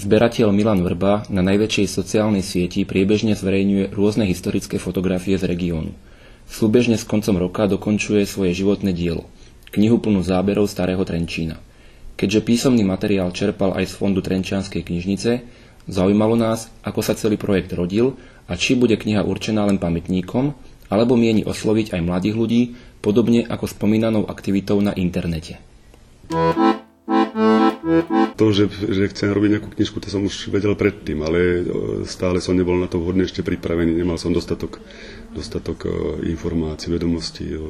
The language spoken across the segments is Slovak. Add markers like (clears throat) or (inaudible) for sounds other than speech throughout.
Zberateľ Milan Vrba na najväčšej sociálnej sieti priebežne zverejňuje rôzne historické fotografie z regiónu. Súbežne s koncom roka dokončuje svoje životné dielo, knihu plnú záberov starého Trenčína. Keďže písomný materiál čerpal aj z fondu Trenčianskej knižnice, zaujímalo nás, ako sa celý projekt rodil a či bude kniha určená len pamätníkom, alebo mieni osloviť aj mladých ľudí, podobne ako spomínanou aktivitou na internete to, že, že chcem robiť nejakú knižku, to som už vedel predtým, ale e, stále som nebol na to vhodne ešte pripravený, nemal som dostatok, dostatok e, informácií, vedomostí o,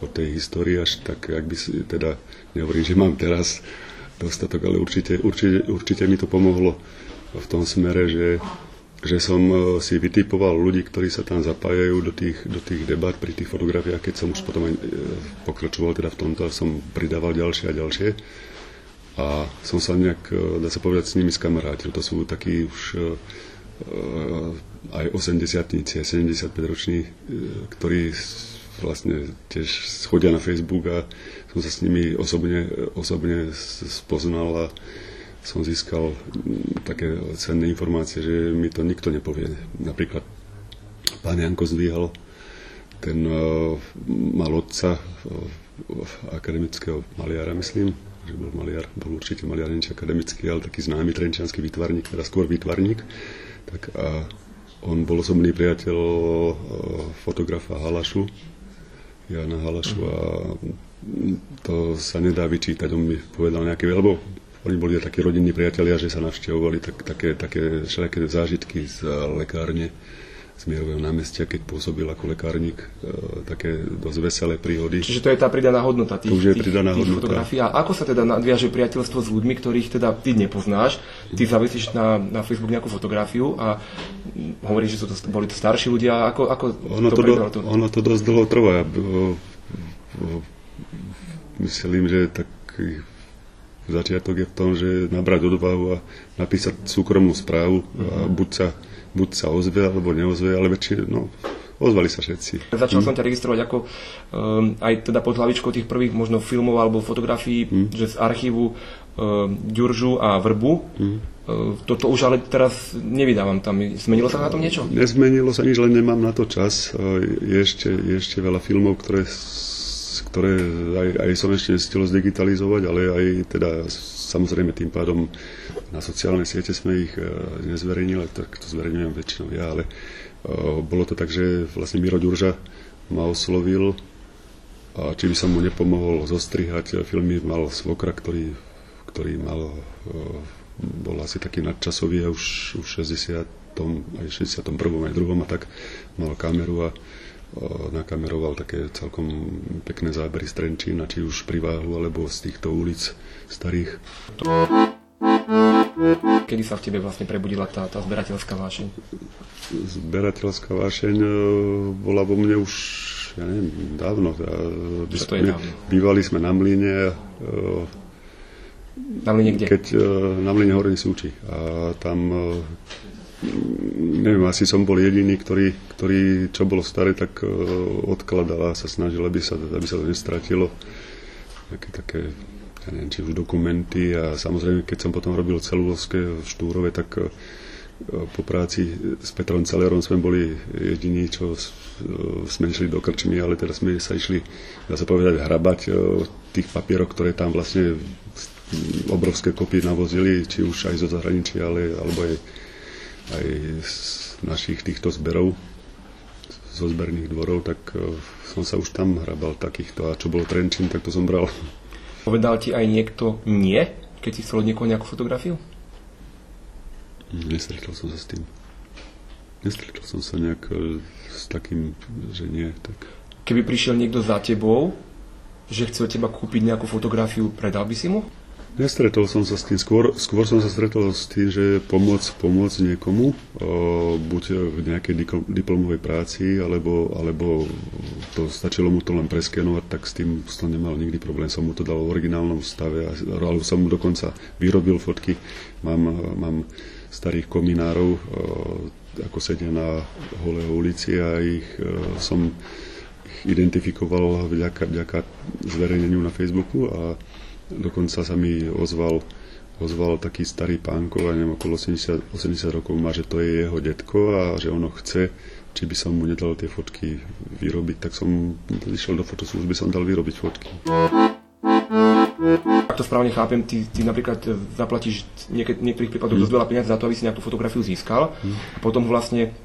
o tej histórii, až tak, ak by si, teda nehovorím, že mám teraz dostatok, ale určite, určite, určite mi to pomohlo v tom smere, že, že som e, si vytipoval ľudí, ktorí sa tam zapájajú do tých, do tých debat pri tých fotografiách, keď som už potom aj pokračoval teda v tomto, som pridával ďalšie a ďalšie a som sa nejak, e, dá sa povedať, s nimi skamarátil. To sú takí už e, e, aj 80 aj 75 roční, ktorí vlastne tiež chodia na Facebook a som sa s nimi osobne, osobne spoznal a som získal také cenné informácie, že mi to nikto nepovie. Napríklad pán Janko Zdvíhal, ten mal otca akademického maliara, myslím, že bol maliar, bol určite maliar niečo akademický, ale taký známy trenčianský výtvarník, teda skôr výtvarník. Tak a on bol osobný priateľ e, fotografa Halašu, Jana Halašu a to sa nedá vyčítať. On mi povedal nejaké, lebo oni boli takí rodinní priatelia, že sa navštevovali tak, také, také všelijaké zážitky z lekárne z Mierového námestia, keď pôsobil ako lekárnik, e, také dosť veselé príhody. Čiže to je tá pridaná hodnota tých, to už je pridaná tých, hodnota. fotografií. A ako sa teda nadviaže priateľstvo s ľuďmi, ktorých teda ty nepoznáš, ty zavesíš na, na Facebook nejakú fotografiu a hovoríš, že sú to, boli to starší ľudia, ako, ako ono to, to, do, to? ono to dosť dlho trvá. Myslím, že taký začiatok je v tom, že nabrať odvahu a napísať súkromnú správu a buď sa buď sa ozve, alebo neozve, ale väčšine, no, ozvali sa všetci. Začal mm. som ťa registrovať ako um, aj teda pod hlavičkou tých prvých možno filmov alebo fotografií, mm. že z archívu um, Ďuržu a Vrbu. Mm. Uh, toto už ale teraz nevydávam tam. Zmenilo sa na tom niečo? Nezmenilo sa nič, len nemám na to čas. Je ešte, je ešte veľa filmov, ktoré ktoré aj, aj som ešte nestihol zdigitalizovať, ale aj teda samozrejme tým pádom na sociálne siete sme ich e, nezverejnili, tak to zverejňujem väčšinou ja, ale e, bolo to tak, že vlastne Miro Ďurža ma oslovil a či by som mu nepomohol zostrihať filmy, mal svokra, ktorý, ktorý mal, e, bol asi taký nadčasový už, už 60 aj 61. aj 2. a tak mal kameru a nakameroval také celkom pekné zábery z Trenčína, či už pri váhu, alebo z týchto ulic starých. Kedy sa v tebe vlastne prebudila tá, tá zberateľská vášeň? Zberateľská vášeň e, bola vo mne už, ja neviem, dávno. Čo to je dávno? Bývali sme na mline. Na mline kde? Keď, na mline Horný Súči. A tam neviem, asi som bol jediný, ktorý, ktorý čo bolo staré, tak odkladal a sa snažil, aby sa, aby sa to nestratilo. Také, také ja neviem, či už dokumenty a samozrejme, keď som potom robil celulovské v Štúrove, tak e, po práci s Petrom Celerom sme boli jediní, čo e, sme išli do krčmy, ale teraz sme sa išli, dá sa povedať, hrabať e, tých papierov, ktoré tam vlastne obrovské kopy navozili, či už aj zo zahraničia, ale, alebo aj, aj z našich týchto zberov, zo zberných dvorov, tak som sa už tam hrabal takýchto. A čo bolo Trenčín, tak to som bral (laughs) Povedal ti aj niekto nie, keď si chcel od niekoho nejakú fotografiu? Nestretol som sa s tým. Nestretol som sa nejak e, s takým, že nie. Tak... Keby prišiel niekto za tebou, že chce od teba kúpiť nejakú fotografiu, predal by si mu? Nestretol som sa s tým, skôr, skôr som sa stretol s tým, že pomôcť, pomôcť niekomu, buď v nejakej diplomovej práci, alebo, alebo to stačilo mu to len preskenovať, tak s tým som nemal nikdy problém. Som mu to dal v originálnom stave, alebo som mu dokonca vyrobil fotky. Mám, mám starých kominárov, ako sedia na holého ulici a ich som ich identifikoval vďaka, vďaka zverejneniu na Facebooku a Dokonca sa mi ozval ozval taký starý pánkov, a neviem, okolo 80, 80 rokov má, že to je jeho detko a že ono chce, či by som mu nedal tie fotky vyrobiť, tak som išiel do fotoslužby, som dal vyrobiť fotky. Ak to správne chápem, ty, ty napríklad zaplatíš v niektorých prípadoch hmm. dosť veľa peniazí za to, aby si nejakú fotografiu získal hmm. a potom vlastne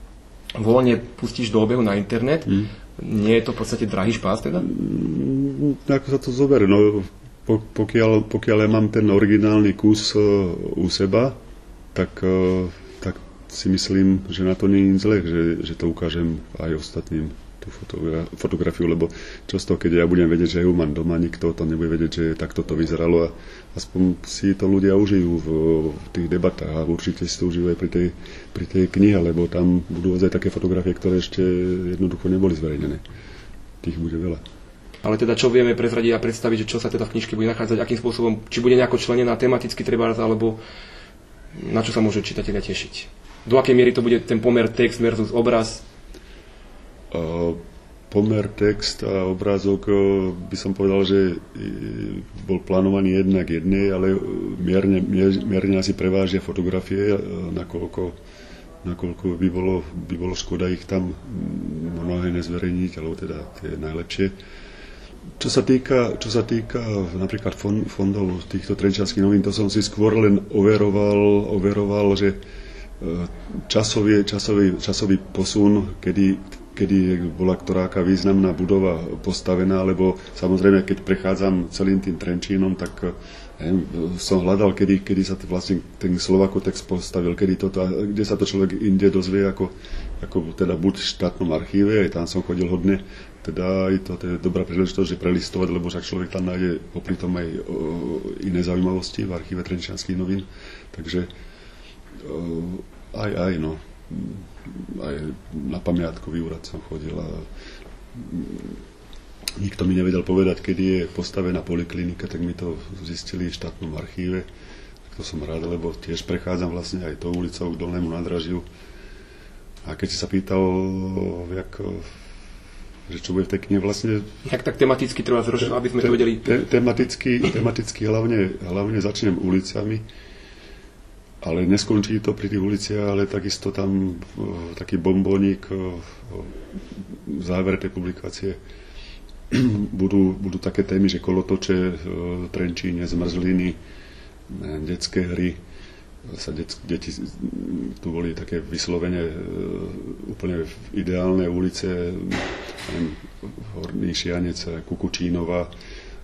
voľne pustíš do obehu na internet. Hmm. Nie je to v podstate drahý špás teda? Mm, ako sa to zoberie? No, pokiaľ, pokiaľ ja mám ten originálny kus e, u seba, tak, e, tak si myslím, že na to nie je zle, že, že to ukážem aj ostatným tú fotogra- fotografiu, lebo často, keď ja budem vedieť, že ju mám doma, nikto to nebude vedieť, že takto to vyzeralo a aspoň si to ľudia užijú v, v tých debatách a určite si to užijú aj pri tej, pri tej knihe, lebo tam budú aj také fotografie, ktoré ešte jednoducho neboli zverejnené. Tých bude veľa. Ale teda čo vieme prezradiť a predstaviť, že čo sa teda v knižke bude nachádzať, akým spôsobom, či bude nejako členená tematicky treba, alebo na čo sa môžu čitatelia tešiť. Do akej miery to bude ten pomer text versus obraz? Uh, pomer text a obrázok by som povedal, že bol plánovaný jednak jednej, ale mierne, mierne asi prevážia fotografie, nakoľko, nakoľko by, bolo, by bolo škoda ich tam mnohé nezverejniť, alebo teda tie najlepšie. Čo sa týka, čo sa týka napríklad fondov týchto trenčianských novín, to som si skôr len overoval, overoval že e, časový, časový, časový posun, kedy, kedy bola ktoráka významná budova postavená, lebo samozrejme, keď prechádzam celým tým Trenčínom, tak neviem, som hľadal, kedy, kedy sa to vlastne ten Slovakotex postavil, kedy toto, a kde sa to človek inde dozvie, ako, ako teda buď v štátnom archíve, aj tam som chodil hodne, teda je to, to je dobrá príležitosť, že prelistovať, lebo však človek tam nájde popri tom aj o, iné zaujímavosti v archíve Trenčianských novín. Takže o, aj, aj, no. Aj na pamiatkový úrad som chodil a nikto mi nevedel povedať, kedy je postavená poliklinika, tak mi to zistili v štátnom archíve. To som rád, lebo tiež prechádzam vlastne aj tou ulicou k dolnému nadražiu. A keď si sa pýtal, jak že čo bude v tej knihe vlastne... Jak tak tematicky treba zrožiť, aby sme te, to vedeli? Te, tematicky, tematicky hlavne, hlavne začnem ulicami, ale neskončí to pri tých uliciach, ale takisto tam uh, taký bombónik v závere tej publikácie (clears throat) budú, budú také témy, že kolotoče, trenčíne, zmrzliny, detské hry, sa det, deti, tu boli také vyslovene e, úplne ideálne ulice, neviem, Horný Šianec, Kukučínova,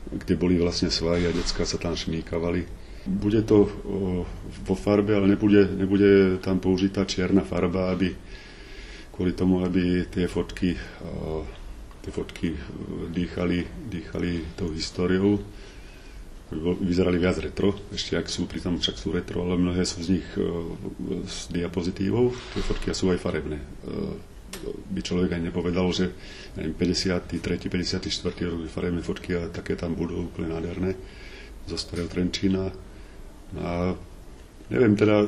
kde boli vlastne svahy a decka sa tam šmíkavali. Bude to vo farbe, ale nebude, nebude tam použitá čierna farba, aby kvôli tomu, aby tie fotky, tie fotky dýchali, dýchali tou históriou vyzerali viac retro, ešte ak sú, pritom však sú retro, ale mnohé sú z nich e, diapozitívov, tie fotky sú aj farebné. E, by človek aj nepovedal, že neviem, 53. 54. rok farebné fotky a také tam budú úplne nádherné zo starého Trenčína. A neviem, teda e,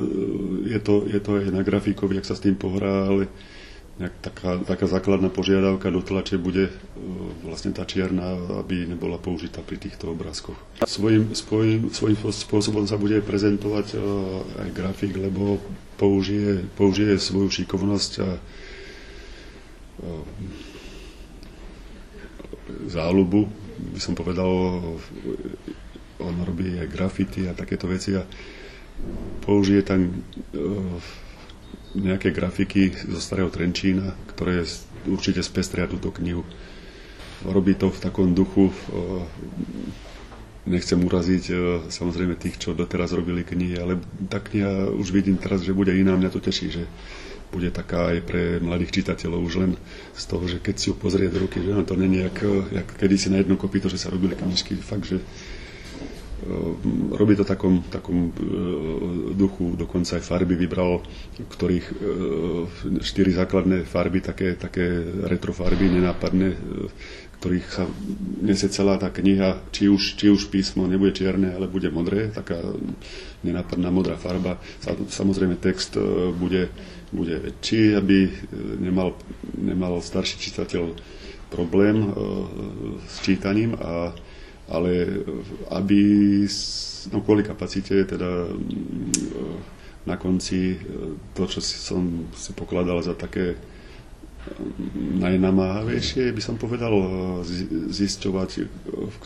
je to, je to aj na grafikovi, ak sa s tým pohrá, ale nejak taká, taká základná požiadavka do tlače bude e, vlastne tá čierna, aby nebola použitá pri týchto obrázkoch. Svojím, svojím, svojím spôsobom sa bude prezentovať e, aj grafik, lebo použije, použije svoju šikovnosť a záľubu, by som povedal, on robí aj grafity a takéto veci a použije tam nejaké grafiky zo starého Trenčína, ktoré určite spestria túto knihu. Robí to v takom duchu, nechcem uraziť samozrejme tých, čo doteraz robili knihy, ale tá kniha už vidím teraz, že bude iná, mňa to teší, že bude taká aj pre mladých čitateľov už len z toho, že keď si ju pozrie do ruky, že to není jak, jak kedysi na jedno kopito, že sa robili knižky, fakt, že robí to takom, takom e, duchu, dokonca aj farby vybral, ktorých e, štyri základné farby, také, také retrofarby, nenápadné, e, ktorých sa nesie celá tá kniha, či už, či už písmo nebude čierne, ale bude modré, taká nenápadná modrá farba. Samozrejme text bude, bude väčší, aby nemal, nemal starší čitateľ problém s čítaním a ale aby no kvôli kapacite, teda mm, na konci to, čo som si pokladal za také najnamáhavejšie, by som povedal, zisťovať, v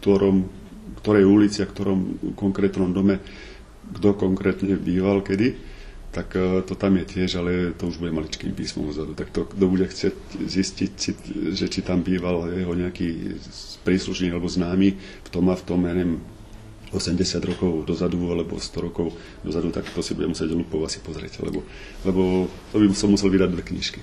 ktorom, ktorej ulici a ktorom konkrétnom dome kto konkrétne býval kedy, tak e, to tam je tiež, ale to už bude maličkým písmom vzadu. Tak to, kto bude chcieť zistiť, že či tam býval jeho nejaký príslušník alebo známy v tom a v tom, ja neviem, 80 rokov dozadu alebo 100 rokov dozadu, tak to si bude musieť lupov asi pozrieť, lebo, lebo to by som musel vydať dve knižky.